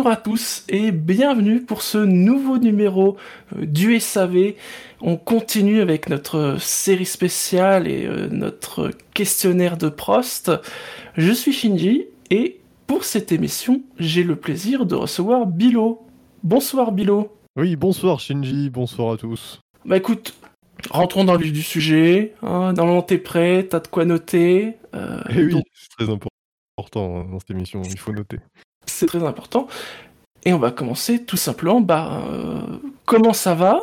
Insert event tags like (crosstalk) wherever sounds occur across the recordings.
Bonjour à tous et bienvenue pour ce nouveau numéro euh, du SAV. On continue avec notre série spéciale et euh, notre questionnaire de Prost. Je suis Shinji et pour cette émission, j'ai le plaisir de recevoir Bilo. Bonsoir Bilo. Oui, bonsoir Shinji, bonsoir à tous. Bah écoute, rentrons dans le vif du sujet. Hein, normalement t'es prêt, t'as de quoi noter. Euh, eh oui, c'est très important hein, dans cette émission, il faut noter c'est très important. Et on va commencer tout simplement, bah, euh, comment ça va?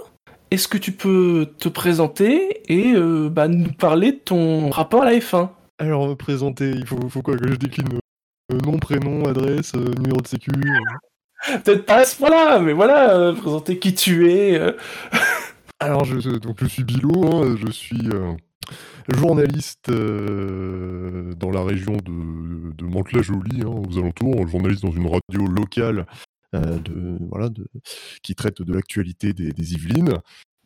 Est-ce que tu peux te présenter et euh, bah, nous parler de ton rapport à la F1 Alors, présenter, il faut, faut quoi que je décline? Euh, Nom, prénom, adresse, numéro de sécu Peut-être pas à ce point-là, mais voilà, présenter qui tu es. (laughs) Alors, je, donc, je suis Bilo, hein, je suis journaliste euh, dans la région de, de Mantes-la-Jolie, hein, aux alentours, journaliste dans une radio locale euh, de, voilà, de, qui traite de l'actualité des, des Yvelines.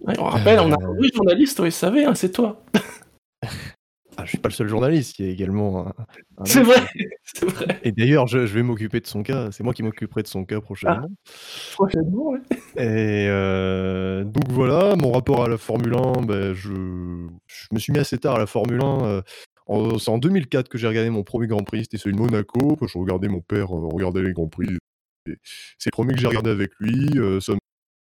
on rappelle, on a un euh, journaliste vous savez, hein, c'est toi. (laughs) Ah, je suis pas le seul journaliste, il y a également un. c'est vrai, (laughs) c'est vrai. Et d'ailleurs, je, vais m'occuper de son cas. C'est moi qui m'occuperai de son cas prochainement. Ah, prochainement, oui. Et euh, donc voilà, mon rapport à la Formule 1, ben, je, me suis mis assez tard à la Formule 1. Euh, c'est en 2004 que j'ai regardé mon premier Grand Prix, c'était celui de Monaco. je regardais mon père euh, regarder les Grands Prix. C'est le premier que j'ai regardé avec lui. ça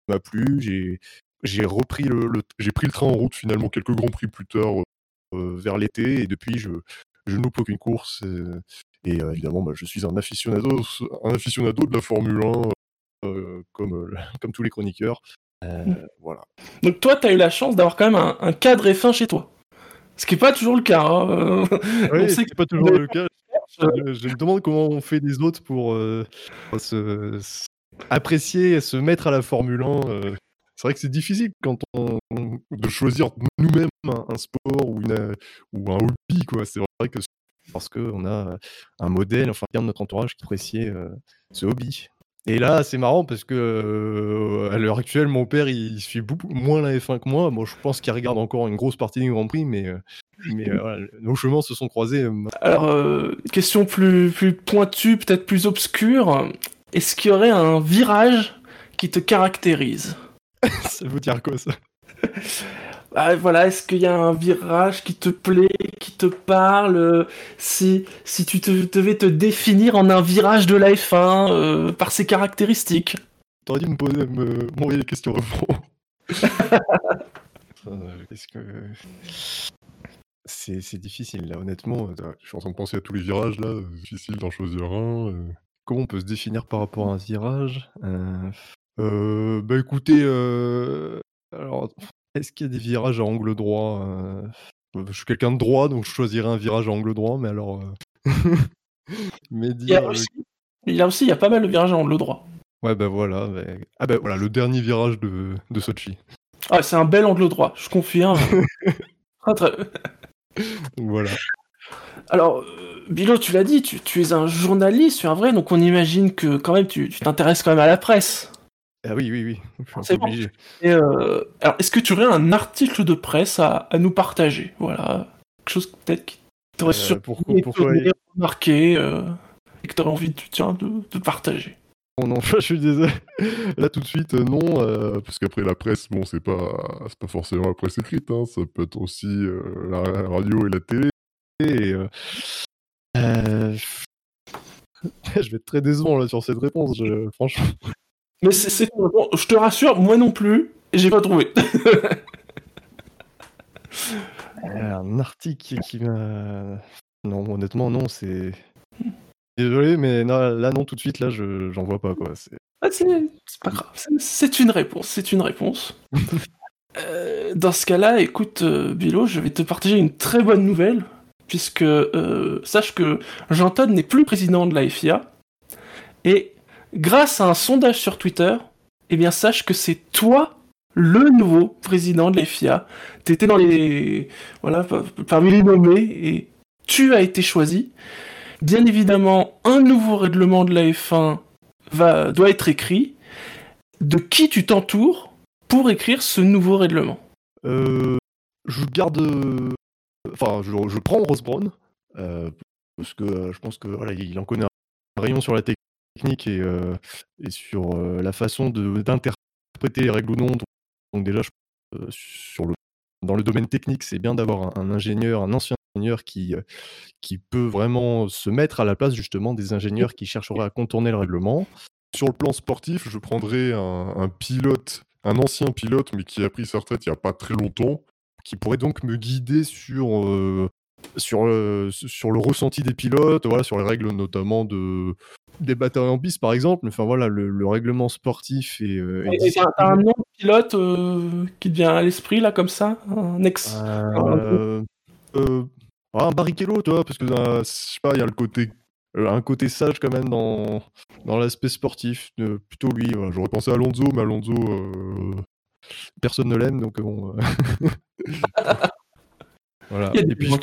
m'a plu. J'ai repris le, j'ai pris le train en route finalement quelques Grands Prix plus tard vers l'été et depuis je, je ne loupe aucune course. Et, euh, évidemment, bah, je suis un aficionado, un aficionado de la Formule 1, euh, comme, (laughs) comme tous les chroniqueurs. Mmh. Voilà. Donc toi, tu as eu la chance d'avoir quand même un, cadre F1 chez toi. Ce qui n'est pas toujours le cas. Hein. (laughs) Oui, c'est pas toujours le cas. Je, me demande comment on fait des autres pour se, apprécier, se mettre à la Formule 1 c'est vrai que c'est difficile quand on, de choisir nous-mêmes un, sport ou, un hobby, quoi. C'est vrai que parce qu'on a un modèle, enfin, bien de notre entourage qui appréciait euh, ce hobby. Et là, c'est marrant parce que euh, à l'heure actuelle, mon père, il, suit beaucoup moins la F1 que moi. Moi, je pense qu'il regarde encore une grosse partie du Grand Prix, mais, euh, nos chemins se sont croisés. Alors, question plus pointue, peut-être plus obscure. Est-ce qu'il y aurait un virage qui te caractérise? (laughs) ça veut dire quoi ça bah, (laughs) voilà, est-ce qu'il y a un virage qui te plaît, qui te parle Si, si tu te, devais te définir en un virage de la F1 euh, par ses caractéristiques? T'aurais dû me poser, m'envoyer les questions (laughs) Est-ce que. C'est difficile là, honnêtement. Je suis en train de penser à tous les virages là, difficile d'en choisir un. Euh. Comment on peut se définir par rapport à un virage euh... Euh, bah, écoutez, euh, alors, est-ce qu'il y a des virages à angle droit? Euh, je suis quelqu'un de droit, donc je choisirais un virage à angle droit, mais alors, (laughs) mais Il y a aussi il y a aussi, il y a pas mal de virages à angle droit. Ouais, bah, voilà, ah, bah, voilà, le dernier virage de de Sochi. Ah, c'est un bel angle droit, je confirme. (laughs) voilà. Alors, Bilo, tu l'as dit, tu tu es un journaliste, tu es un vrai, donc on imagine que quand même tu t'intéresses quand même à la presse? Ah oui, oui, oui. C'est obligé. Euh, alors, est-ce que tu aurais un article de presse à, nous partager? Voilà. Quelque chose peut-être qui t'aurait euh, pourquoi, pourquoi marqué euh, et que tu aurais envie de, tiens, de, partager? Oh non, (laughs) je suis désolé. Là, tout de suite, non. parce qu'après, la presse, bon, c'est pas, pas forcément la presse écrite. Hein, ça peut être aussi la radio et la télé. Et, (laughs) je vais être très décevant là sur cette réponse, franchement. Mais c'est, je te rassure, moi non plus, j'ai pas trouvé. un article qui m'a. Non, honnêtement, non, c'est. Désolé, mais là, non, tout de suite, là, je, j'en vois pas, quoi. C'est... Ah, pas grave, c'est, une réponse, c'est une réponse. (laughs) Euh, dans ce cas-là, écoute, euh, Bilo, je vais te partager une très bonne nouvelle, puisque euh, sache que Jean Todd n'est plus président de la FIA, et grâce à un sondage sur Twitter, eh bien sache que c'est toi le nouveau président de la FIA. étais dans les voilà parmi les nommés et tu as été choisi. Bien évidemment, un nouveau règlement de la F1 va doit être écrit. De qui tu t'entoures pour écrire ce nouveau règlement? Euh, Je garde, enfin, je, prends Ross Brown euh, parce que je pense que voilà, il en connaît un rayon sur la technique technique et, et sur la façon d'interpréter les règles ou non. Donc, donc déjà, je- sur le, dans le domaine technique, c'est bien d'avoir un, un ingénieur, un ancien ingénieur qui, qui peut vraiment se mettre à la place justement des ingénieurs qui chercheraient à contourner le règlement. Sur le plan sportif, je prendrais un, un pilote, un ancien pilote, mais qui a pris sa retraite il n'y a pas très longtemps. qui pourrait donc me guider sur, euh, sur, euh, sur le ressenti des pilotes, voilà, sur les règles notamment de, des batailles en piste par exemple. Enfin voilà, le, le règlement sportif et, euh, et t'as un nom de pilote euh, qui te vient à l'esprit, là, comme ça Un ex? Euh, euh, ah, un Barrichello, tu vois, parce que je sais pas, il y a le côté, un côté sage quand même dans, dans l'aspect sportif. plutôt lui, voilà. J'aurais pensé à Alonso, mais Alonso, personne ne l'aime, donc bon. (laughs) (laughs) voilà. Et puis je,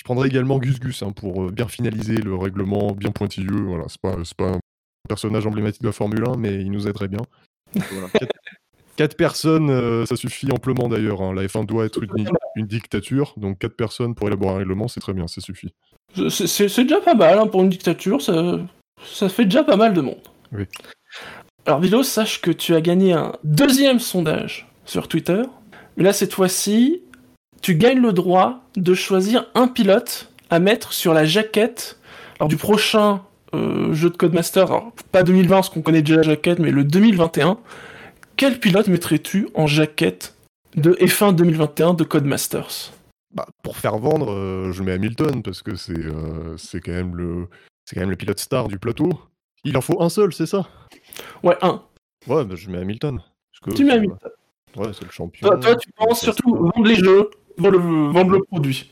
je prendrai également Gus Gus hein, pour euh, bien finaliser le règlement, bien pointilleux. Voilà, c'est pas, c'est pas un personnage emblématique de la Formule 1, mais il nous aiderait bien. Voilà. (laughs) quatre, quatre personnes, euh, ça suffit amplement d'ailleurs. hein. La F1 doit être une, une dictature, donc quatre personnes pour élaborer un règlement, c'est très bien, ça suffit. C'est- C'est c'est déjà pas mal hein, pour une dictature, ça, ça fait déjà pas mal de monde. Oui. Alors Vilo, sache que tu as gagné un deuxième sondage sur Twitter, mais là cette fois-ci, tu gagnes le droit de choisir un pilote à mettre sur la jaquette alors, du prochain euh, jeu de Codemaster, alors pas 2020 parce qu'on connaît déjà la jaquette, mais le 2021. Quel pilote mettrais-tu en jaquette de F1 2021 de Codemasters? Bah, pour faire vendre, euh, je mets Hamilton parce que c'est euh, c'est quand même le c'est quand même le pilote star du plateau. Il en faut un seul, c'est ça? Ouais, un. Ouais, bah, je mets Hamilton. Que Tu mets Hamilton. Ouais, c'est le champion. Toi, toi, tu penses surtout vendre les jeux, vendre le, vendre le produit.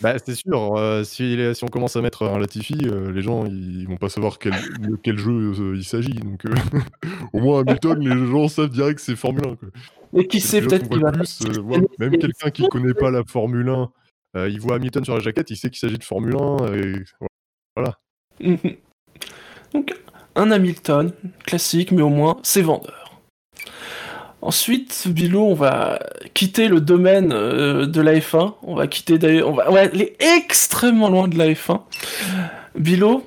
Bah, c'est sûr. euh, si, on commence à mettre un Latifi, euh, les gens ils vont pas savoir quel, de quel jeu euh, il s'agit. Donc, (laughs) au moins Hamilton, les gens savent direct que c'est Formule 1. Quoi. Et qui sait, peut-être qu'il va. plus, voilà. Même quelqu'un qui connaît pas la Formule 1, euh, il voit Hamilton sur la jaquette, il sait qu'il s'agit de Formule 1. Et... Mhm. (laughs) Donc, un Hamilton, classique, mais au moins, c'est vendeur. Ensuite, Bilo, on va quitter le domaine euh, de la F1. On va quitter d'ailleurs. On va, on va aller extrêmement loin de la F1. Bilo,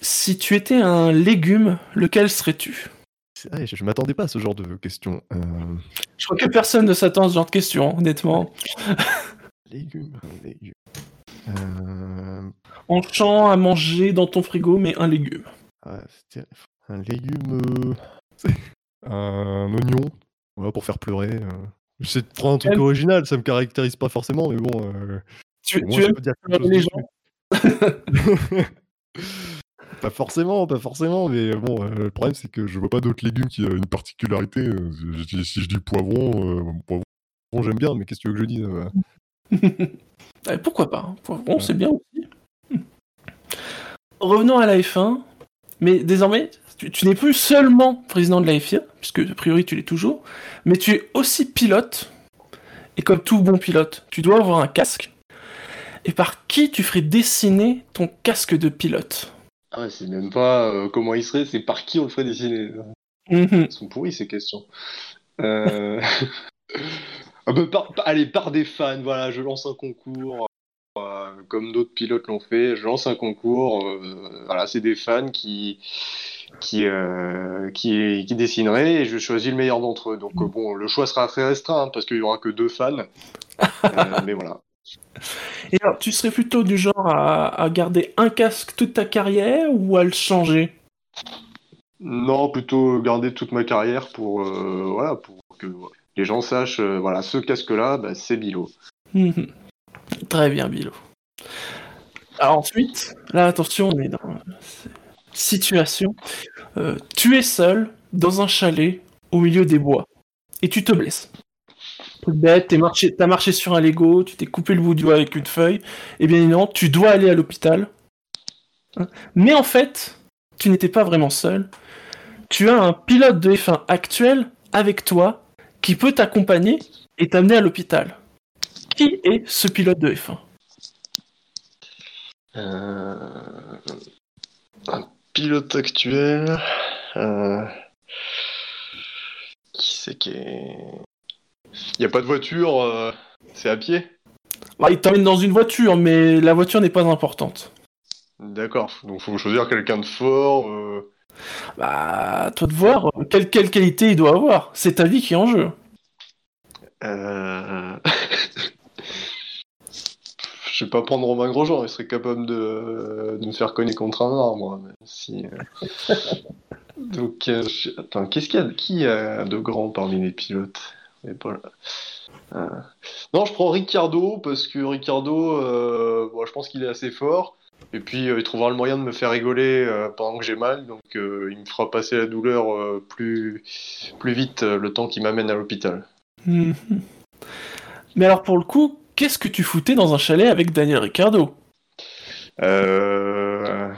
si tu étais un légume, lequel serais-tu? Ouais, je, je m'attendais pas à ce genre de questions. Euh, Je crois que personne ne s'attend à ce genre de questions, honnêtement. (laughs) Légumes, légumes. Euh, En champ à manger dans ton frigo, mais un légume. ah, un légume. euh, (laughs) un oignon. Voilà, pour faire pleurer. euh. J'essaie de prendre un truc original, ça me caractérise pas forcément, mais bon. euh, Tu, aimes dire les dessus. (laughs) pas forcément, pas forcément, mais bon, euh, le problème c'est que je vois pas d'autres légumes qui ont une particularité. euh, si je dis poivron, euh, poivron j'aime bien, mais qu'est-ce que tu veux que je dise euh, (laughs) pourquoi pas hein. Poivron, c'est bien aussi. Revenons à la F1. Mais désormais, tu, tu n'es plus seulement président de la FIA, puisque a priori tu l'es toujours, mais tu es aussi pilote. Et comme tout bon pilote, tu dois avoir un casque. Et par qui tu ferais dessiner ton casque de pilote? Ah ouais, c'est même pas euh, comment il serait, c'est par qui on le ferait dessiner. Mhm. Elles sont pourries ces questions. Euh... (laughs) ah bah, par- par- allez, par des fans, voilà, je lance un concours. Comme d'autres pilotes l'ont fait, je lance un concours. euh, voilà, c'est des fans qui qui, euh, qui qui dessineraient et je choisis le meilleur d'entre eux. Donc euh, bon, le choix sera très restreint hein, parce qu'il y aura que deux fans. Euh, (laughs) mais voilà. Et alors, tu serais plutôt du genre à, à garder un casque toute ta carrière ou à le changer? Non, plutôt garder toute ma carrière pour voilà pour que les gens sachent voilà ce casque-là, bah, c'est Bilo. Mhm. Très bien, Bilo. Alors ensuite, là attention, on est dans situation. euh, tu es seul dans un chalet au milieu des bois et tu te blesses. Truc bête, marché, t'as marché sur un Lego, tu t'es coupé le bout du doigt avec une feuille, et bien non, tu dois aller à l'hôpital. Hein. Mais en fait, tu n'étais pas vraiment seul. Tu as un pilote de F1 actuel avec toi qui peut t'accompagner et t'amener à l'hôpital. Qui est ce pilote de F1 Euh, Un pilote actuel. euh, Qui c'est qui est. Il n'y a pas de voiture, euh, c'est à pied? Bah, Il t'emmène dans une voiture, mais la voiture n'est pas importante. D'accord, donc faut choisir quelqu'un de fort. euh, Bah, toi de voir euh, quelle, quelle qualité il doit avoir. C'est ta vie qui est en jeu. Euh... (laughs) Je vais pas prendre Romain Grosjean, il serait capable de, de me faire cogner contre un arbre. si, euh. (laughs) Donc, euh, je- attends, qu'est-ce qu'il y a qui a de grand parmi les pilotes Mais pas là. Euh, Non, je prends Ricardo parce que Ricardo, bon, je pense qu'il est assez fort. Et puis, euh, il trouvera le moyen de me faire rigoler euh, pendant que j'ai mal. Donc, euh, il me fera passer la douleur plus, plus vite le temps qu'il m'amène à l'hôpital. Mhm. Mais alors, pour le coup, qu'est-ce que tu foutais dans un chalet avec Daniel Ricciardo Euh...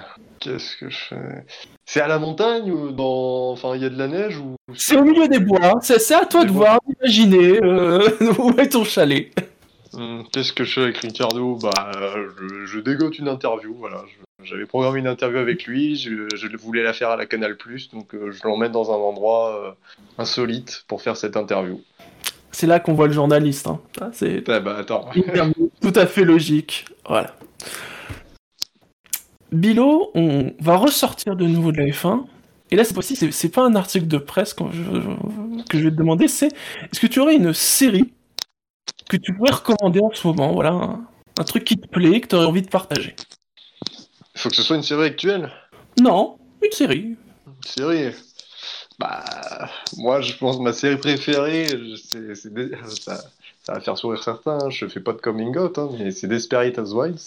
Qu'est-ce que je fais? C'est à la montagne ou dans... Enfin, il y a de la neige ou... C'est au milieu des bois. hein. C'est à toi de voir, d'imaginer euh, (laughs) où est ton chalet. Hmm, Qu'est-ce que je fais avec Ricardo Bah, je, je dégote une interview, voilà. J'avais programmé une interview avec lui, je, je voulais la faire à la Canal+, donc euh, je l'emmène dans un endroit euh, insolite pour faire cette interview. C'est là qu'on voit le journaliste. hein. Ah, C'est Ah bah, attends. tout à fait logique. Voilà. Bilo, on va ressortir de nouveau de la F1. Et là, cette fois-ci, c'est- c'est pas un article de presse que je, que je vais te demander, c'est est-ce que tu aurais une série que tu pourrais recommander en ce moment Voilà, un, un truc qui te plaît, que tu aurais envie de partager? Il faut que ce soit une série actuelle? Non, une série. Une série? Bah, moi, je pense que ma série préférée, c'est... c'est des- Ça, ça va faire sourire certains, hein, je fais pas de coming out, hein, mais c'est Desperate Housewives.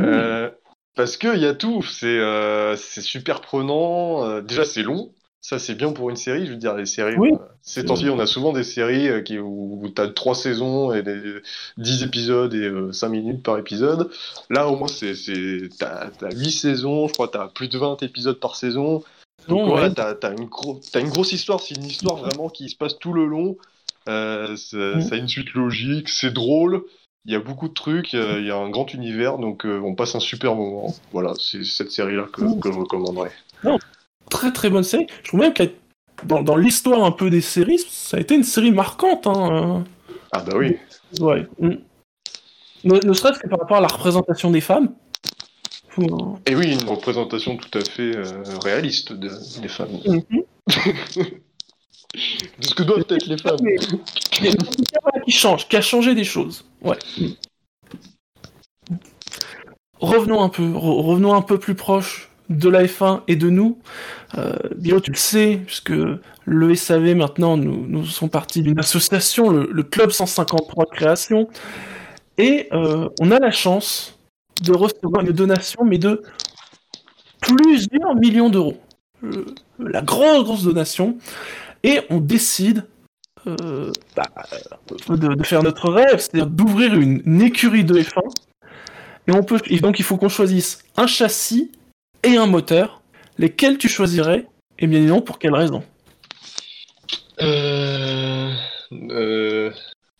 Euh, parce qu'il y a tout, c'est euh, c'est super prenant. euh, déjà, c'est long. Ça, c'est bien pour une série. Je veux dire, les séries. Oui. euh, ces temps-ci, on a souvent des séries qui, où, tu as trois saisons et des, 10 épisodes et 5 minutes par épisode. Là, au moins, c'est c'est- t'as as 8 saisons. Je crois tu as plus de 20 épisodes par saison. Donc, Non, ouais. t'as as une, grosse histoire. C'est une histoire vraiment qui se passe tout le long. Euh, Mm. Ça a une suite logique. C'est drôle. Il y a beaucoup de trucs. euh, Il y a un grand univers. Donc, euh, on passe un super moment. Voilà, c'est cette série-là que, Mm. que je recommanderais. Très très bonne série. Je trouve même que dans, dans l'histoire un peu des séries, ça a été une série marquante. Hein. Ah, bah oui. Ouais. Mm. Ne, ne serait-ce que par rapport à la représentation des femmes. Et oui, une représentation tout à fait euh, réaliste de- des femmes. Mhm. (laughs) De ce que doivent être les femmes. Mais il y a une politique, voilà, qui change, qui a changé des choses. Ouais. Revenons un peu, re- revenons un peu plus proche de la F1 et de nous. Euh, Bilo, tu le sais, puisque le SAV maintenant, nous, nous sommes partis d'une association, le, le Club 153 de création, et euh, on a la chance de recevoir une donation, mais de plusieurs millions d'euros. Euh, la grosse, grosse donation. Et on décide euh, bah, euh, de, faire notre rêve, c'est-à-dire d'ouvrir une, écurie de F1. Et, on peut, donc il faut qu'on choisisse un châssis et un moteur. Lesquels tu choisirais Et bien non, pour quelle raison? Euh,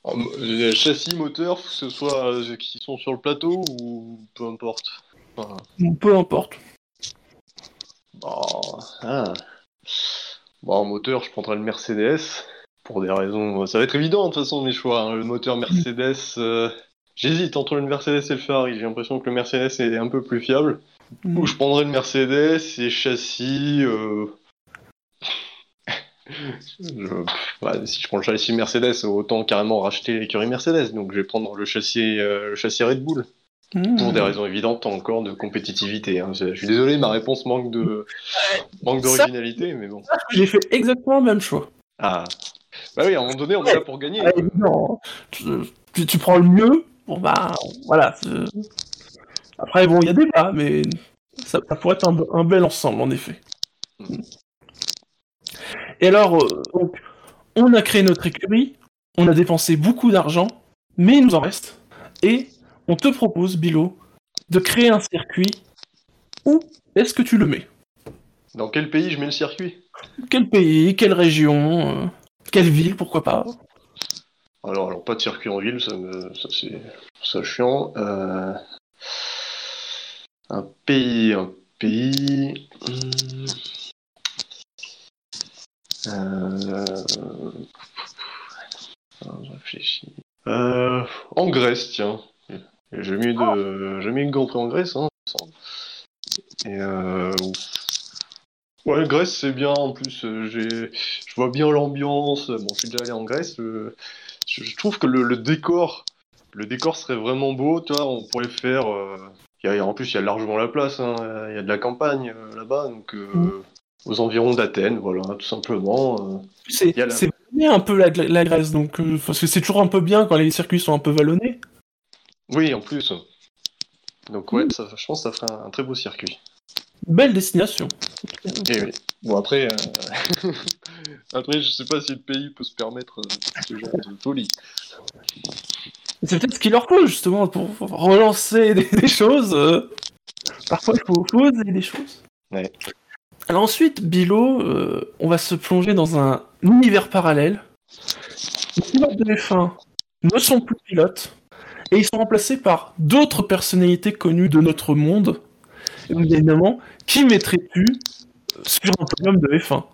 euh, mo- euh, châssis, moteur, faut que ce soit euh, qui sont sur le plateau ou peu importe. Enfin, Peu importe. bon, ah. Bon, en moteur, je prendrais le Mercedes pour des raisons. Ça va être évident de toute façon mes choix. hein. Le moteur Mercedes, euh, j'hésite entre le Mercedes et le Ferrari. J'ai l'impression que le Mercedes est un peu plus fiable. Ou je prendrais le Mercedes et châssis. euh, ouais, si je prends le châssis Mercedes, autant carrément racheter l'écurie Mercedes. Donc je vais prendre le châssis, euh, le châssis Red Bull. Mmh. Pour des raisons évidentes encore de compétitivité. hein. Je je suis désolé, ma réponse manque de manque d'originalité, mais bon. J'ai fait exactement le même choix. Ah. Bah oui, à un moment donné, on est là pour gagner. Ah, évident. Tu, tu- tu prends le mieux, bon bah voilà. Après bon, il y a débat, mais ça, ça pourrait être un, un bel ensemble en effet. Et alors, euh, donc, on a créé notre écurie, on a dépensé beaucoup d'argent, mais il nous en reste. Et on te propose, Bilo, de créer un circuit. Où est-ce que tu le mets? Dans quel pays je mets le circuit? Quel pays, quelle région, euh, quelle ville, pourquoi pas? Alors, alors, pas de circuit en ville, ça, me... ça c'est ça chiant. Euh, Un pays, un pays. hmm. Euh... Je réfléchis. Euh, En Grèce, tiens. J'ai mis une Grand Prix en Grèce, hein. Et euh, ouais, Grèce c'est bien. En plus, euh, je vois bien l'ambiance. Bon, je suis déjà allé en Grèce. euh, je, trouve que le, décor, le décor serait vraiment beau. Tu vois, on pourrait faire. euh, en plus, il y a largement la place. hein, Il y a de la campagne euh, là-bas, donc euh, Mhm. Aux environs d'Athènes, voilà, tout simplement. euh. C'est la- un peu la, la Grèce, donc euh, parce que c'est toujours un peu bien quand les circuits sont un peu vallonnés. Oui, en plus. Donc ouais, ça, je pense que ça ferait un, un très beau circuit. Belle destination. Et oui. Bon après, euh, (laughs) après je sais pas si le pays peut se permettre euh, ce genre de folie. C'est peut-être ce qu'il leur faut justement pour relancer des, (laughs) des choses. Parfois, il faut, faut des choses. Ouais. Alors ensuite, Bilo, euh, on va se plonger dans un univers parallèle. Les pilotes de F1 ne sont plus pilotes et ils sont remplacés par d'autres personnalités connues de notre monde. Et évidemment, qui mettrais-tu sur un podium de F1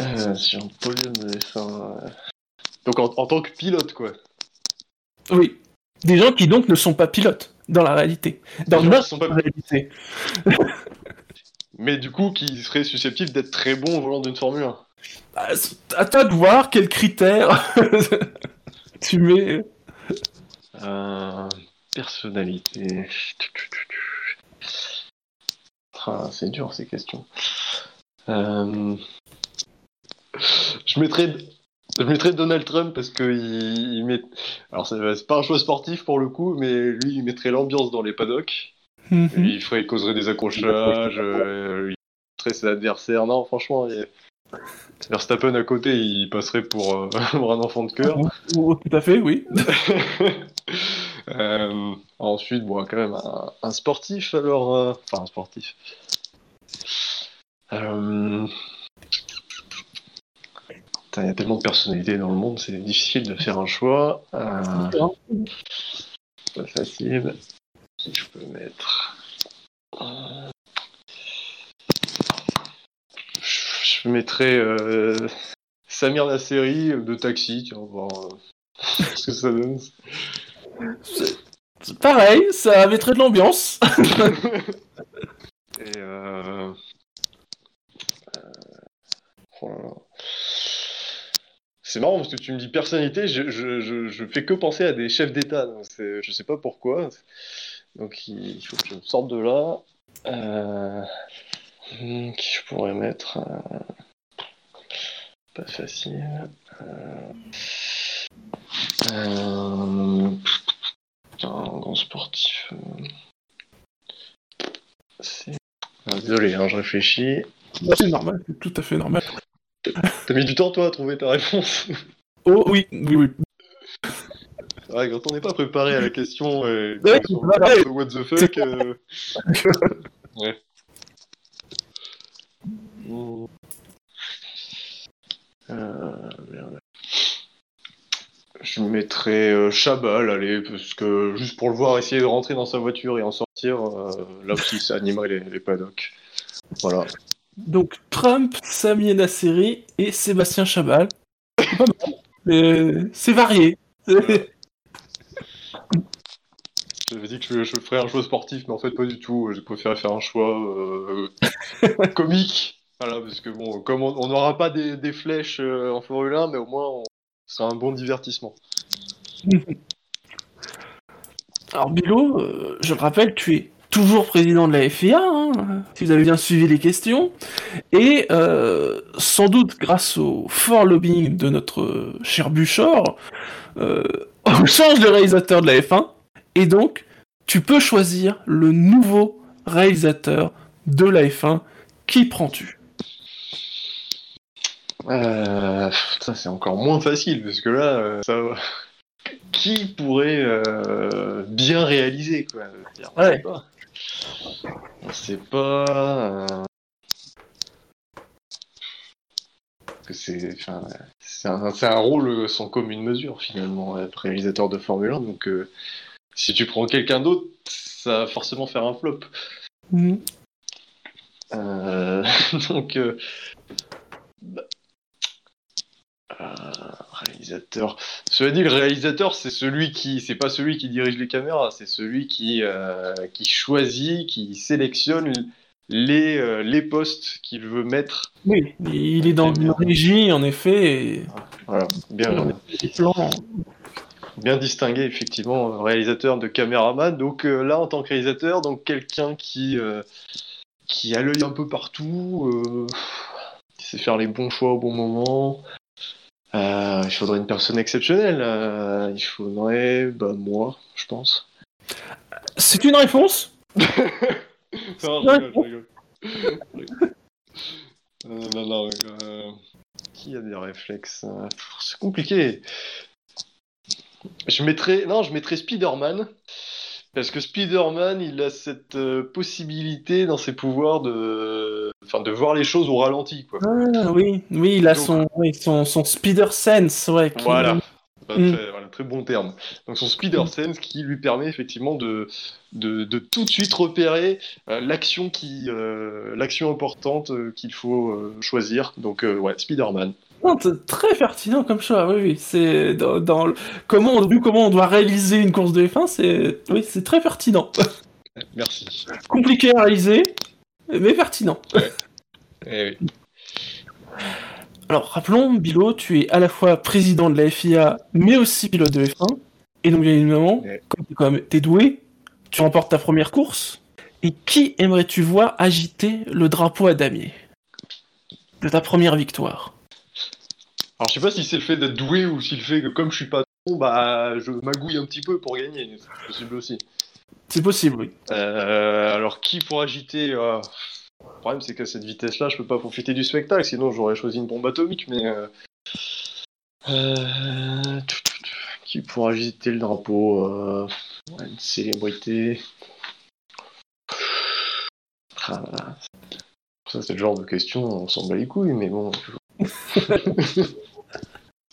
Euh, sur un podium de F1. euh, Donc en, en tant que pilote quoi. Oui. Des gens qui donc ne sont pas pilotes dans la réalité. Dans notre sont pas- réalité. Mais du coup qui serait susceptible d'être très bon au volant d'une Formule 1. Ah, c'est À toi de voir quels critères (laughs) tu mets. Euh, personnalité. Ah, c'est dur ces questions. Euh, Je mettrais, je mettrais Donald Trump parce que il, il met. Alors c'est pas un choix sportif pour le coup, mais lui il mettrait l'ambiance dans les paddocks. Mhm. Il ferait, il causerait des accrochages, euh, il mettrait ses adversaires. Non, franchement, il... Verstappen à côté, il passerait pour, euh, (laughs) pour un enfant de cœur. (laughs) Oh, tout à fait, oui. (laughs) Euh, ensuite, bon, quand même, un, un sportif, alors. euh, Enfin, un sportif. Euh... Il y a tellement de personnalités dans le monde, c'est difficile de faire un choix. Euh, pas facile. Je peux mettre Euh, Je mettrais euh, Samir Nasseri de Taxi, on va voir euh, ce que ça donne. C'est pareil, ça mettrait de l'ambiance. (laughs) Et euh, oh là là. C'est marrant parce que tu me dis personnalité, je, je, je, fais que penser à des chefs d'État. Je sais pas pourquoi. Donc il faut que je sorte de là. Euh... je pourrais mettre euh, Pas facile. Euh... Un grand sportif. Ah, désolé, hein, je réfléchis. C'est normal, c'est tout à fait normal. T'as mis du temps, toi, à trouver ta réponse Oh oui, oui, oui. Ouais, quand on n'est pas préparé à la question, euh, Ouais, parc de what the fuck. euh, ouais. Euh, merde. Je mettrais euh, Chabal, allez, parce que juste pour le voir essayer de rentrer dans sa voiture et en sortir, là aussi ça animerait les, les paddocks. Voilà. Donc Trump, Sami Nasseri et Sébastien Chabal. C'est pas mal. Mais C'est varié. (laughs) J'avais dit que je, je ferais un choix sportif, mais en fait pas du tout. J'ai préféré faire un choix euh, (laughs) comique. Voilà, parce que bon, comme on n'aura pas des, des flèches euh, en Formule 1, mais au moins on... ce sera un bon divertissement. (laughs) Alors Bilo, euh, je le rappelle, tu es toujours président de la FIA, hein, si vous avez bien suivi les questions, et euh, sans doute grâce au fort lobbying de notre cher Buchor, euh, (laughs) on change de réalisateur de la F1, et donc tu peux choisir le nouveau réalisateur de la F1. Qui prends-tu? Euh, ça c'est encore moins facile, parce que là, ça va. Qui pourrait euh, bien réaliser quoi? Ouais. pas. On sait pas. euh, que c'est, enfin, c'est un, c'est un rôle sans commune mesure finalement, être réalisateur de Formule 1. Donc, euh, si tu prends quelqu'un d'autre, ça va forcément faire un flop. Mhm. Euh, (laughs) donc, euh, euh, réalisateur. Cela dit, le réalisateur, c'est celui qui, c'est pas celui qui dirige les caméras, c'est celui qui, euh, qui choisit, qui sélectionne les, euh, les postes qu'il veut mettre. Oui, il est dans une régie, en effet. Et... Voilà, bien, distingué, effectivement, réalisateur de caméraman. Donc euh, là, en tant que réalisateur, donc quelqu'un qui, euh, qui a l'œil un peu partout, euh, qui sait faire les bons choix au bon moment. Euh, il faudrait une personne exceptionnelle. euh, il faudrait, bah, moi, je pense. C'est une réponse? (laughs) Non, je rigole, je rigole. (laughs) Euh, non, non, euh, qui a des réflexes C'est compliqué. Je mettrais, non, je mettrais Spider-Man. Parce que Spider-Man, il a cette euh, possibilité dans ses pouvoirs de, enfin, de voir les choses au ralenti, quoi. Ah, oui, oui, il a Donc- son, oui, son, son speeder sense, ouais. qui- Voilà. Pas Mm. très, voilà, très bon terme. Donc son Spider Sense qui lui permet effectivement de, de, de tout de suite repérer euh, l'action qui euh, l'action importante qu'il faut choisir. Donc ouais, Spider-Man. Très pertinent comme choix, oui, oui. C'est dans, dans le- comment, on, comment on doit réaliser une course de F1, c'est oui, c'est très pertinent. (laughs) Merci. Compliqué à réaliser, mais pertinent. Eh oui. (laughs) Alors, rappelons, Bilo, tu es à la fois président de la FIA, mais aussi pilote de F1. Et donc, bien évidemment, Ouais. comme t'es doué, tu remportes ta première course. Et qui aimerais-tu voir agiter le drapeau à damier de ta première victoire? Alors je sais pas si c'est le fait d'être doué ou si le fait que comme je suis pas bon, bah je magouille un petit peu pour gagner. C'est possible aussi. C'est possible, oui. Euh, alors qui pour agiter euh, Le problème c'est qu'à cette vitesse-là, je peux pas profiter du spectacle, sinon j'aurais choisi une bombe atomique. Mais euh, qui pour agiter le drapeau Une célébrité. Ah, ça c'est le genre de question, on s'en bat les couilles, mais bon. (laughs)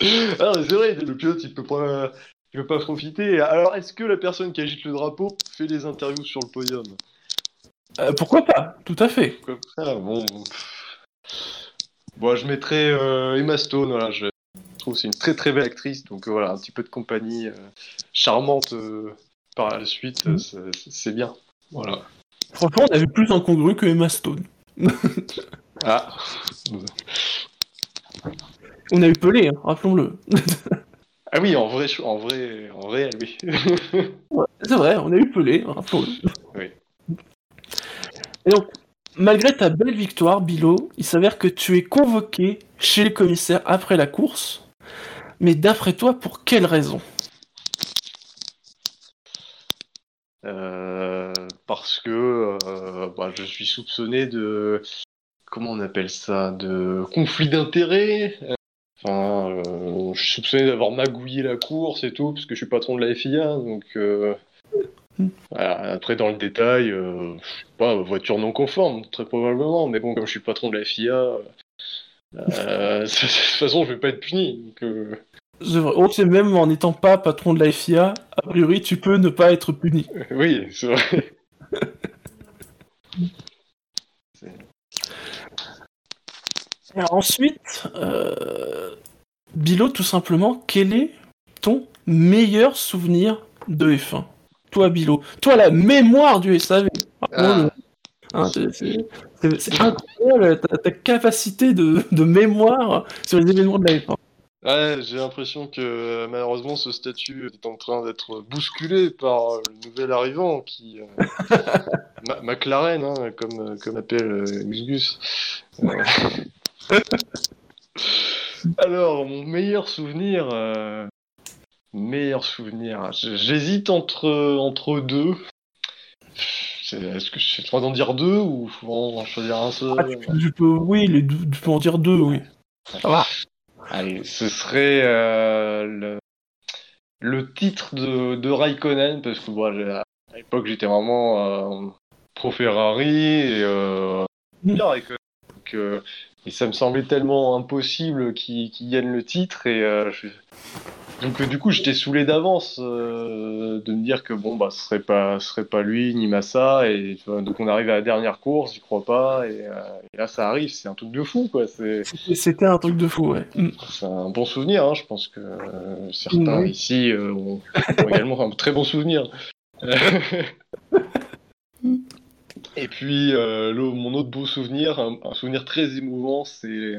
ah, mais c'est vrai, le pilote il peut pas. Il peut pas profiter. Alors, est-ce que la personne qui agite le drapeau fait des interviews sur le podium? Euh, pourquoi pas? Tout à fait. Bon. je mettrais euh, Emma Stone, voilà, je trouve c'est une très très belle actrice, donc euh, voilà, un petit peu de compagnie charmante par la suite, euh, c'est- bien. Voilà. Franchement, on a vu plus incongru que Emma Stone. Ah, (laughs) On a eu Pelé, hein, rappelons-le. ah oui, en vrai, en vrai, en vrai, oui. (laughs) Ouais, c'est vrai, on a eu Pelé, rappelons-le. Oui. Et donc, malgré ta belle victoire, Bilo, il s'avère que tu es convoqué chez les commissaires après la course. Mais d'après toi, pour quelle raison? Euh, parce que euh, bah, je suis soupçonné de comment on appelle ça de conflit d'intérêts. Enfin, euh, je suis soupçonné d'avoir magouillé la course et tout, parce que je suis patron de la FIA, donc euh, voilà. après dans le détail, euh, je sais pas, voiture non conforme, très probablement, mais bon, comme je suis patron de la FIA, euh, (laughs) de toute façon, je vais pas être puni. Donc, euh, C'est vrai. Oh, tu sais, même en n'étant pas patron de la FIA, a priori, tu peux ne pas être puni. (laughs) oui, c'est vrai. (laughs) Alors ensuite, euh, Bilo, tout simplement, quel est ton meilleur souvenir de F1 Toi, Bilo. Toi, la mémoire du SAV. Rappelons-le. Hein, c'est- incroyable ta, ta capacité de, de mémoire sur les événements de la F1. Ouais, j'ai l'impression que euh, malheureusement ce statut est en train d'être bousculé par le nouvel arrivant qui euh, (laughs) McLaren, hein, comme euh, comme appelle euh, Gus Gus. Euh, (laughs) Alors mon meilleur souvenir, euh, meilleur souvenir, j'hésite entre entre deux. Est-ce que j'ai le droit d'en dire deux ou faut en choisir un seul? Ah, tu, peux- tu peux, oui, les deux- tu peux en dire deux, oui. Ça va. Allez, ce serait euh, le, le titre de, de Raikkonen, parce que bon, à l'époque j'étais vraiment euh, pro Ferrari et euh, bien Raikkonen. Donc, euh, et ça me semblait tellement impossible qu'il gagne le titre et euh, je- Donc euh, du coup, j'étais saoulé d'avance euh, de me dire que bon bah ce serait pas, ce serait pas lui ni Massa et tu vois, donc on arrive à la dernière course, j'y crois pas et, euh, et là ça arrive, c'est un truc de fou quoi. C'était un truc de fou, ouais. C'est un bon souvenir, hein, je pense que certains Oui. ici ont, ont également un très bon souvenir. (laughs) Et puis, euh, le- mon autre beau souvenir, un, un souvenir très émouvant, c'est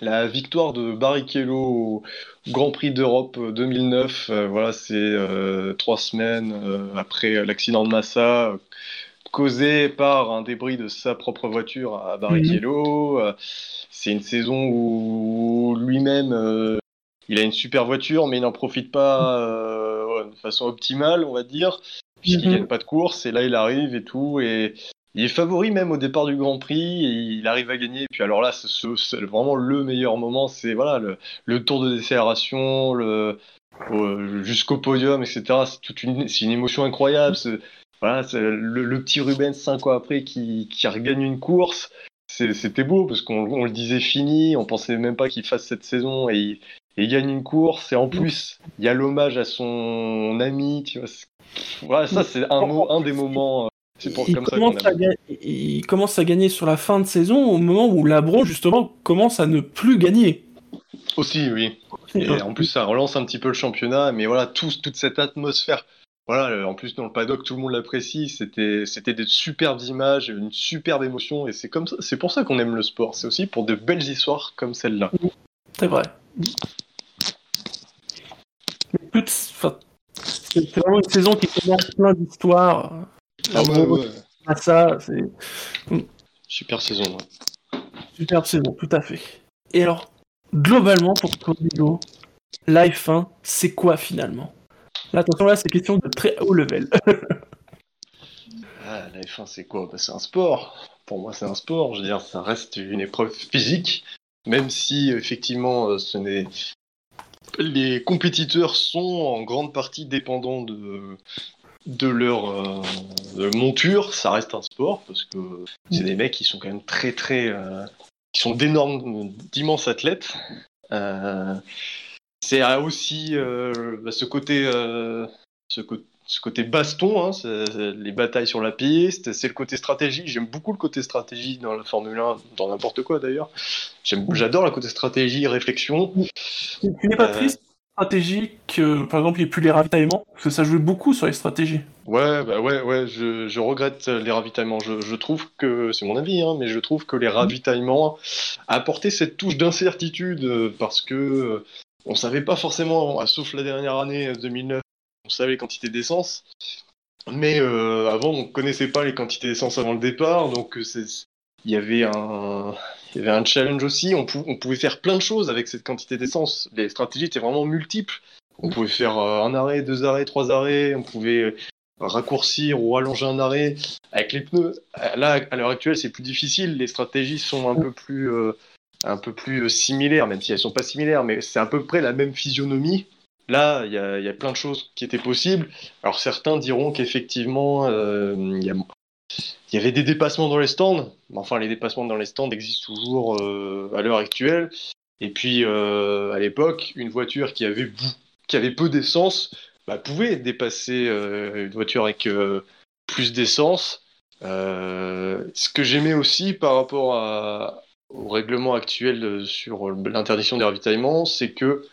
la victoire de Barrichello au Grand Prix d'Europe 2009. Euh, voilà, c'est euh, trois semaines euh, après l'accident de Massa, euh, causé par un débris de sa propre voiture à Barrichello. Euh, c'est une saison où lui-même, euh, il a une super voiture, mais il n'en profite pas euh, de façon optimale, on va dire puisqu'il Mhm. gagne pas de course, et là il arrive et tout, et il est favori même au départ du Grand Prix, et il arrive à gagner. Et puis alors là, c'est ce- c'est vraiment le meilleur moment, c'est voilà le, le tour de décélération, le jusqu'au podium, etc. C'est toute une, c'est une émotion incroyable. Voilà, le, le petit Rubens cinq ans après qui, qui regagne une course. C'était beau parce qu'on on le disait fini, on pensait même pas qu'il fasse cette saison et il, et il gagne une course. Et en plus, il y a l'hommage à son ami, tu vois. Voilà, ça c'est un, des moments. euh, pour il, comme ça qu'on commence à aime. ga- il commence à gagner sur la fin de saison au moment où Labron justement commence à ne plus gagner. Aussi, oui. Et en plus, ça relance un petit peu le championnat, mais voilà, tout- toute cette atmosphère. Voilà, en plus, dans le paddock, tout le monde l'apprécie. C'était, c'était des superbes images, une superbe émotion, et c'est comme ça, c'est pour ça qu'on aime le sport. C'est aussi pour de belles histoires comme celle-là. C'est vrai. Mais plus de- enfin, C'est vraiment une saison qui commence plein d'histoires. Ah ouais, ouais. Massa, c'est Super saison. ouais. superbe saison, tout à fait. Et alors, globalement, pour toi, Hugo, la F1, c'est quoi finalement? Là, attention, là, c'est question de très haut level. Ah, la F1, c'est quoi? Bah, C'est un sport. Pour moi, c'est un sport. Je veux dire, ça reste une épreuve physique, même si effectivement, euh, ce n'est. Les compétiteurs sont en grande partie dépendants de de leur euh, monture. Ça reste un sport parce que c'est des mecs qui sont quand même très très, euh, qui sont d'énormes, d'immenses athlètes. Euh, c'est euh, aussi euh, bah, ce côté, euh, ce côté ce côté baston, hein, les batailles sur la piste, c'est le côté stratégie. J'aime beaucoup le côté stratégie dans la Formule 1, dans n'importe quoi d'ailleurs. J'adore le côté stratégie, réflexion. Tu n'es pas Euh. triste stratégique que, par exemple, il n'y ait plus les ravitaillements Parce que ça jouait beaucoup sur les stratégies. Ouais, bah ouais, ouais, je, je regrette les ravitaillements. Je, je trouve que, c'est mon avis, hein, mais je trouve que les ravitaillements apportaient cette touche d'incertitude euh, parce que euh, on savait pas forcément, sauf la dernière année euh, 2009, on savait les quantités d'essence, mais euh, avant on connaissait pas les quantités d'essence avant le départ, donc euh, il y avait un, il y avait un challenge aussi. On, pou- on pouvait faire plein de choses avec cette quantité d'essence. Les stratégies étaient vraiment multiples. On pouvait faire euh, un arrêt, deux arrêts, trois arrêts. On pouvait raccourcir ou allonger un arrêt avec les pneus. Là, à l'heure actuelle, c'est plus difficile. Les stratégies sont un peu plus, euh, un peu plus similaires, même si elles sont pas similaires, mais c'est à peu près la même physionomie. Là, il y a, plein de choses qui étaient possibles. Alors certains diront qu'effectivement, euh, il y, avait des dépassements dans les stands. Enfin, les dépassements dans les stands existent toujours euh, à l'heure actuelle. Et puis, euh, à l'époque, une voiture qui avait, peu d'essence bah, pouvait dépasser une voiture avec plus d'essence. Ce que j'aimais aussi par rapport au règlement actuel sur l'interdiction des ravitaillements, c'est que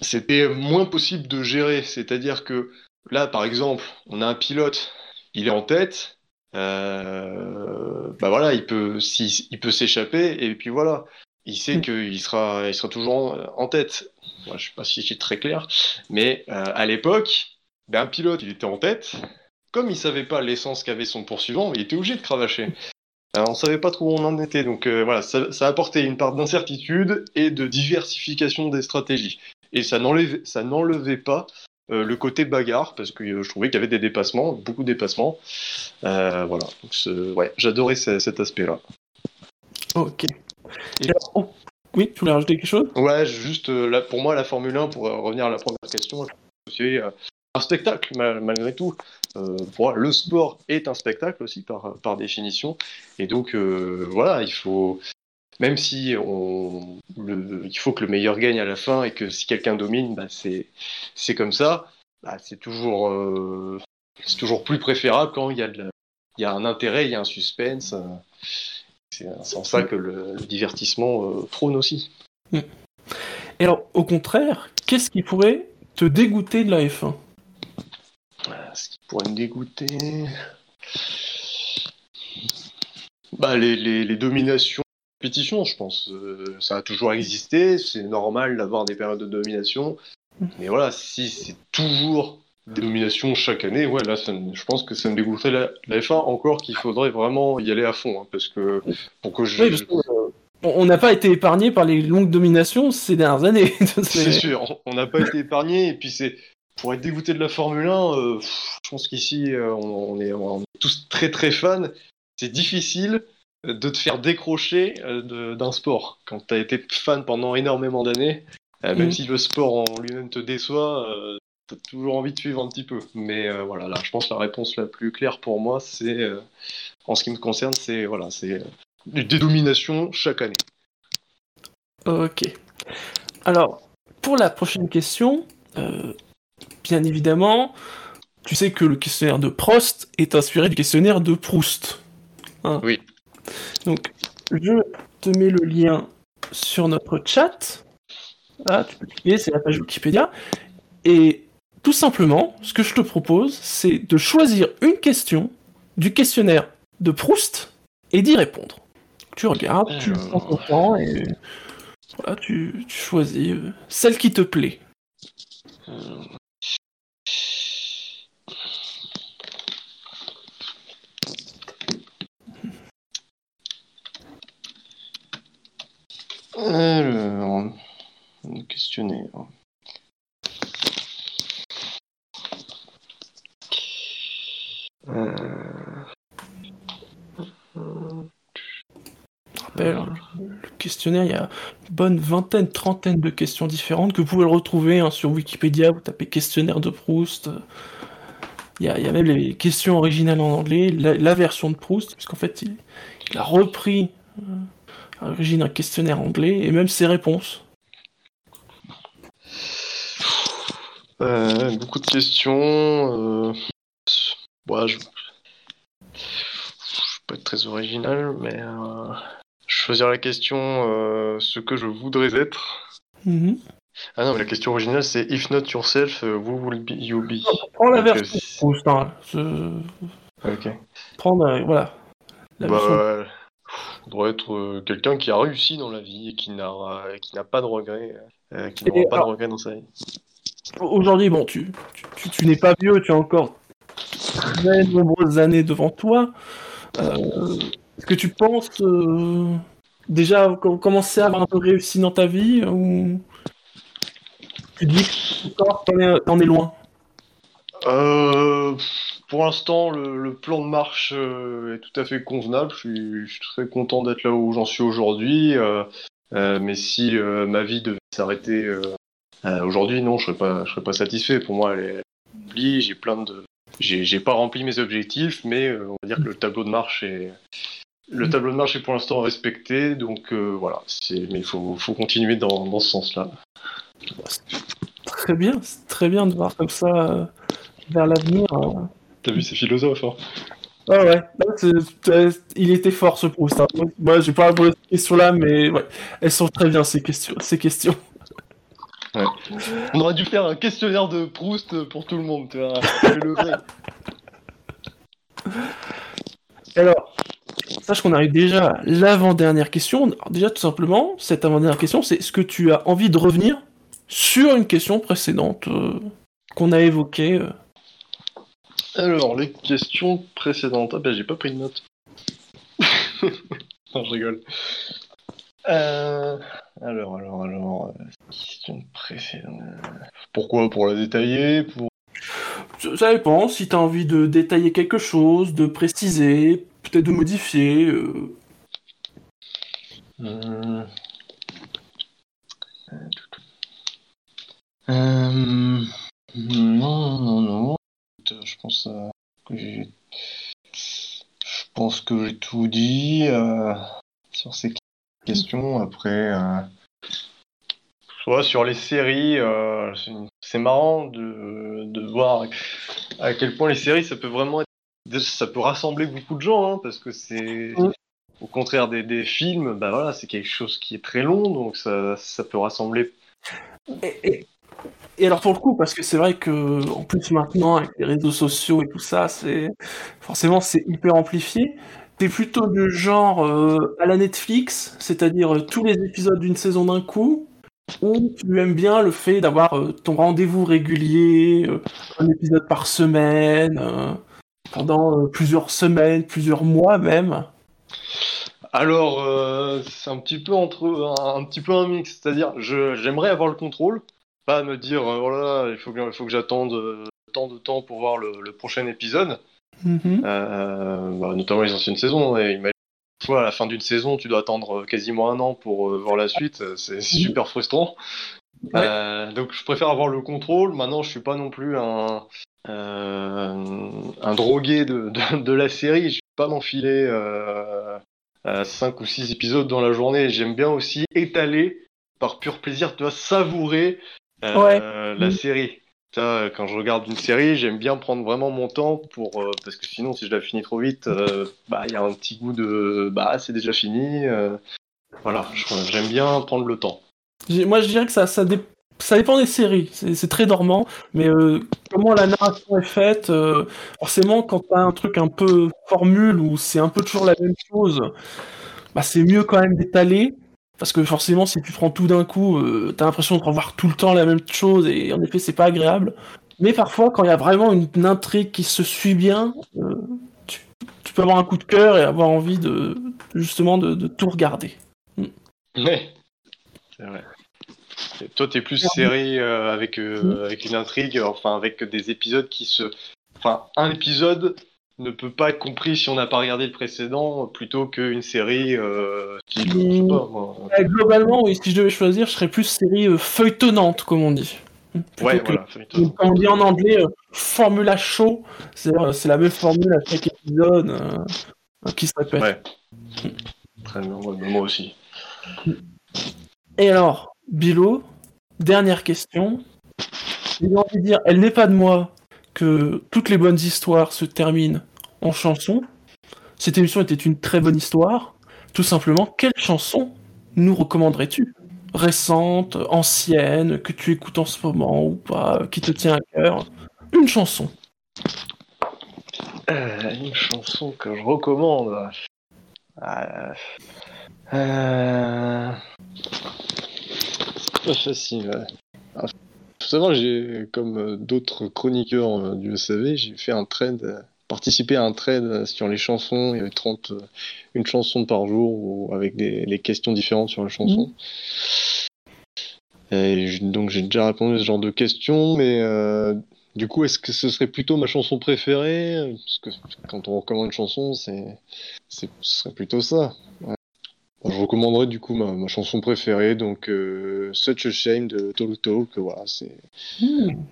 c'était moins possible de gérer. C'est-à-dire que là, par exemple, on a un pilote, il est en tête, euh, bah voilà, il peut, si- il peut s'échapper, et puis voilà, il sait Mm. qu'il sera, il sera toujours en, en tête. Moi, je sais pas si c'est très clair, mais euh, à l'époque, ben, un pilote, il était en tête. Comme il savait pas l'essence qu'avait son poursuivant, il était obligé de cravacher. Alors, on savait pas trop où on en était, donc euh, voilà, ça, ça apportait une part d'incertitude et de diversification des stratégies. Et ça n'enlevait, ça n'enlevait pas euh, le côté bagarre, parce que euh, je trouvais qu'il y avait des dépassements, beaucoup de dépassements. Euh, voilà, donc ouais, j'adorais ce- cet aspect-là. Ok. Et alors, oh, oui, tu voulais rajouter quelque chose? Ouais, juste euh, là, pour moi, la Formule 1, pour euh, revenir à la première question, c'est euh, un spectacle mal- malgré tout. Euh, pour le sport est un spectacle aussi par, par définition. Et donc, euh, voilà, il faut, même si on, le, il faut que le meilleur gagne à la fin et que si quelqu'un domine, bah, c'est, c'est comme ça. Bah, c'est toujours, euh, c'est toujours plus préférable quand il y a, de il y a un intérêt, il y a un suspense. C'est en ça que le, le divertissement euh, prône aussi. Et alors, au contraire, qu'est-ce qui pourrait te dégoûter de la F1 Ah, Ce qui pourrait me dégoûter. Bah, les, les, les dominations, compétition, je pense. Euh, ça a toujours existé, c'est normal d'avoir des périodes de domination. Mais voilà, si c'est toujours des dominations chaque année, ouais, là, ça je pense que ça me dégoûterait la, la F1 encore qu'il faudrait vraiment y aller à fond. hein, parce que pour que je. Oui, parce que, euh, on n'a pas été épargné par les longues dominations ces dernières années. (laughs) C'est sûr, on n'a pas été épargné et puis c'est pour être dégoûté de la Formule 1, euh, je pense qu'ici euh, on, on est, on est tous très très fans. C'est difficile de te faire décrocher euh, d'un sport quand tu as été fan pendant énormément d'années. euh, même Mhm. si le sport en lui-même te déçoit, euh, t'as toujours envie de suivre un petit peu. Mais euh, voilà, là, je pense que la réponse la plus claire pour moi, c'est euh, en ce qui me concerne, c'est voilà, c'est euh, des dominations chaque année. Ok. Alors, pour la prochaine question, euh, bien évidemment, tu sais que le questionnaire de Prost est inspiré du questionnaire de Proust. Hein Oui. Donc, je te mets le lien sur notre chat. Là, tu peux cliquer, c'est la page Wikipédia. Et tout simplement, ce que je te propose, c'est de choisir une question du questionnaire de Proust et d'y répondre. Tu regardes, tu prends ton temps et voilà, tu, choisis euh, celle qui te plaît. Alors, le questionnaire. Euh, Je rappelle, hein, le questionnaire, il y a une bonne vingtaine, trentaine de questions différentes que vous pouvez retrouver hein, sur Wikipédia. Vous tapez questionnaire de Proust. Il y a, même les questions originales en anglais, la, version de Proust, parce qu'en fait, il, il a repris euh, à l'origine un questionnaire anglais et même ses réponses. euh, beaucoup de questions. Euh... ouais, je... je vais pas être très original, mais euh... choisir la question euh, ce que je voudrais être. Mhm. Ah non, mais la question originale c'est If not yourself, uh, who will be you be? Prends la euh, version Proust. Hein, Ok. Prends, euh, voilà. La version- Bah, on doit être euh, quelqu'un qui a réussi dans la vie et qui n'a euh, pas de regrets, euh, qui n'aura pas alors- de regrets dans sa vie. Aujourd'hui, bon, tu, tu, tu- tu n'es pas vieux, tu as encore très nombreuses années devant toi. Euh, Est-ce que tu penses euh, déjà com- commencer à avoir un peu réussi dans ta vie ou tu dis que encore t'en es, es loin? Euh, pour l'instant, le, le plan de marche euh, est tout à fait convenable. Je suis, je suis très content d'être là où j'en suis aujourd'hui. euh, euh, mais si ma vie devait s'arrêter aujourd'hui, non, je serais pas, je serais pas satisfait. Pour moi, elle est remplie. J'ai plein de, j'ai, pas rempli mes objectifs, mais on va dire que le tableau de marche est, le tableau de marche est pour l'instant respecté. Donc voilà, c'est, mais il faut, faut continuer dans, dans ce sens-là. Très bien, c'est très bien de voir comme ça vers l'avenir. T'as vu, c'est philosophe. Hein Ah ouais, là, il était fort ce Proust. Hein. Moi, j'ai pas répondu à ces questions-là, mais ouais, elles sont très bien ces questions. Ces questions. On aurait dû faire un questionnaire de Proust pour tout le monde, tu vois. Le vrai. Alors, sache qu'on arrive déjà à l'avant-dernière question. Alors déjà, tout simplement, cette avant-dernière question, c'est est-ce que tu as envie de revenir sur une question précédente euh, qu'on a évoquée euh Alors, les questions précédentes. Ah ben, j'ai pas pris de notes. (laughs) non, je rigole. Euh, alors, alors, alors. euh, question précédente. Pourquoi? Pour la détailler Pour. Ça ça dépend, si tu as envie de détailler quelque chose, de préciser, peut-être de modifier. euh, Euh, euh, pense euh, que j'ai. Je pense que j'ai tout dit euh, sur ces. question. Après, euh, ouais, sur les séries, c'est- marrant de, de voir à quel point les séries, ça peut vraiment être, ça peut rassembler beaucoup de gens, hein, parce que c'est Mm. au contraire des, des films, bah voilà, c'est quelque chose qui est très long, donc ça, ça peut rassembler. Et, et- et alors pour le coup, parce que c'est vrai que en plus maintenant avec les réseaux sociaux et tout ça, c'est forcément c'est hyper amplifié. T'es plutôt du genre euh, à la Netflix, c'est-à-dire euh, tous les épisodes d'une saison d'un coup, ou tu aimes bien le fait d'avoir euh, ton rendez-vous régulier, un épisode par semaine, pendant plusieurs semaines, plusieurs mois même? Alors, c'est un petit peu entre un, un petit peu un mix, c'est-à-dire j'aimerais avoir le contrôle, pas me dire euh, voilà il faut que il faut que j'attende euh, tant de temps pour voir le, le prochain épisode, Mhm. euh, bah, notamment les anciennes saisons. Et imagine, toi à la fin d'une saison tu dois attendre quasiment un an pour voir la suite, c'est c'est super frustrant. Ouais. Euh, donc je préfère avoir le contrôle. Maintenant je suis pas non plus un euh, un drogué de, de, de la série. Je vais pas m'enfiler. Euh, 5 ou 6 épisodes dans la journée. J'aime bien aussi étaler par pur plaisir, tu vois, savourer euh, Ouais. la Mm. série. Ça, quand je regarde une série, j'aime bien prendre vraiment mon temps pour euh, parce que sinon, si je la finis trop vite, euh, bah il y a un petit goût de bah c'est déjà fini. euh, voilà, j'aime bien prendre le temps. Moi, je dirais que ça, ça, dé- ça dépend des séries. C'est très dormant, mais euh, comment la narration est faite, euh, forcément, quand t'as un truc un peu formule où c'est un peu toujours la même chose, bah, c'est mieux quand même d'étaler. Parce que forcément, si tu prends tout d'un coup, euh, t'as l'impression de revoir tout le temps la même chose, et en effet, c'est pas agréable. Mais parfois, quand il y a vraiment une, une intrigue qui se suit bien, euh, tu, tu peux avoir un coup de cœur et avoir envie de justement de, de tout regarder. (laughs) Ouais, c'est vrai. Et toi, t'es plus série euh, avec, avec une intrigue, enfin avec des épisodes qui se. Enfin, un épisode ne peut pas être compris si on n'a pas regardé le précédent, plutôt qu'une série euh, qui. Pas, moi. Globalement, oui, si je devais choisir, je serais plus série euh, feuilletonnante, comme on dit. Plutôt Ouais, que- voilà. Comme on dit en anglais, euh, formula show, c'est c'est la même formule à chaque épisode qui se répète. Ouais. Très bien, moi aussi. Et alors, Bilo, dernière question. J'ai envie de dire, elle n'est pas de moi toutes les bonnes histoires se terminent en chanson. Cette émission était une très bonne histoire. Tout simplement, quelle chanson nous recommanderais-tu? Récente, ancienne, que tu écoutes en ce moment ou pas, qui te tient à cœur? Une chanson. Euh, une chanson que je recommande. Euh... Euh... Facile. Faut savoir, j'ai, comme euh, d'autres chroniqueurs euh, du SAV, j'ai fait un trade, euh, participé à un trade sur les chansons. Il y avait 30, euh, une chanson par jour ou avec des les questions différentes sur la chanson. Et j- donc j'ai déjà répondu à ce genre de questions, mais euh, du coup, est-ce que ce serait plutôt ma chanson préférée? Parce que quand on recommande une chanson, c'est, c'est, ce serait plutôt ça. Bon, je recommanderais du coup ma, ma chanson préférée, donc euh, Such a Shame de Talk Talk. Voilà, c'est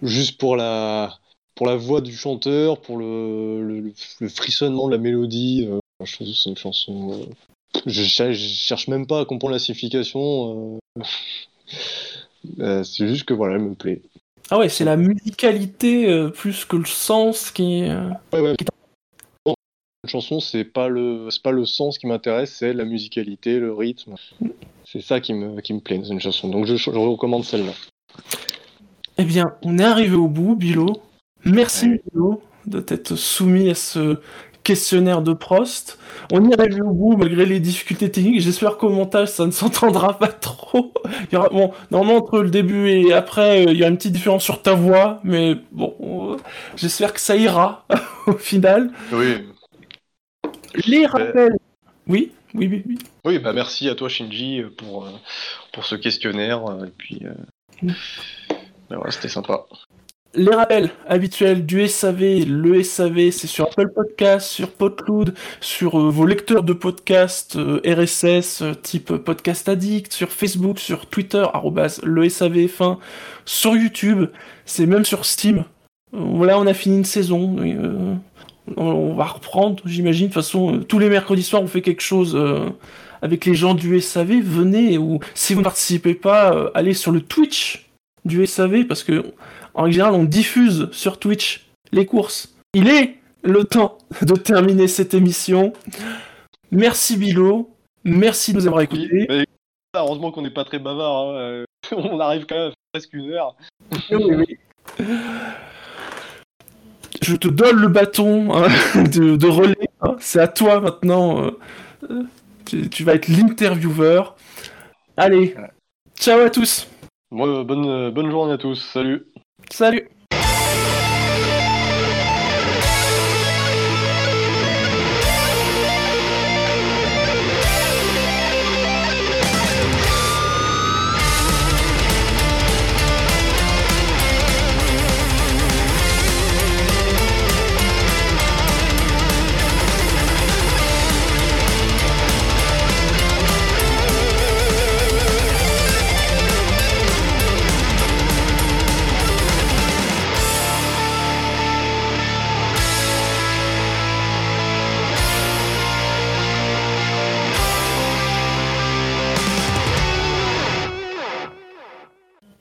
juste pour la, pour la voix du chanteur, pour le, le, le frissonnement de la mélodie. euh, je trouve que c'est une chanson. euh, je, je cherche même pas à comprendre la signification. c'est juste que voilà, elle me plaît. Ah ouais, c'est la musicalité plus que le sens qui. Ouais, ouais. Une chanson, c'est pas le, c'est pas le sens qui m'intéresse, c'est la musicalité, le rythme. C'est ça qui me, qui me plaît dans une chanson. Donc je, je recommande celle-là. Eh bien, on est arrivé au bout, Bilo. Merci, Ouais. Bilo, de t'être soumis à ce questionnaire de Prost. On y est arrivé au bout malgré les difficultés techniques. J'espère qu'au montage, ça ne s'entendra pas trop. Il y aura, bon, normalement, entre le début et après, euh, il y a une petite différence sur ta voix, mais bon, euh, j'espère que ça ira (laughs) au final. Oui. Les rappels. Oui, oui, oui, oui. Oui, bah merci à toi Shinji pour, euh, pour ce questionnaire. euh, Et puis, euh, bah voilà, c'était sympa. Les rappels habituels du SAV, le SAV, c'est sur Apple Podcast, sur Podcloud, sur euh, vos lecteurs de podcasts euh, RSS euh, type Podcast Addict, sur Facebook, sur Twitter, arrobas le SAVF1, sur YouTube, c'est même sur Steam. Euh, Voilà, on a fini une saison. On va reprendre, j'imagine. De toute façon, euh, tous les mercredis soirs, on fait quelque chose euh, avec les gens du SAV. Venez, ou si vous ne participez pas, euh, allez sur le Twitch du SAV, parce que en général, on diffuse sur Twitch les courses. Il est le temps de terminer cette émission. Merci Bilo, merci de nous avoir écoutés. Oui, heureusement qu'on n'est pas très bavard. hein, (laughs) On arrive quand même à presque une heure. Oui, oui. Je te donne le bâton hein, (laughs) de, de relais. hein. C'est à toi maintenant. euh, euh, tu, tu vas être l'intervieweur. Allez, ciao à tous. Bonne, bonne journée à tous. Salut. Salut.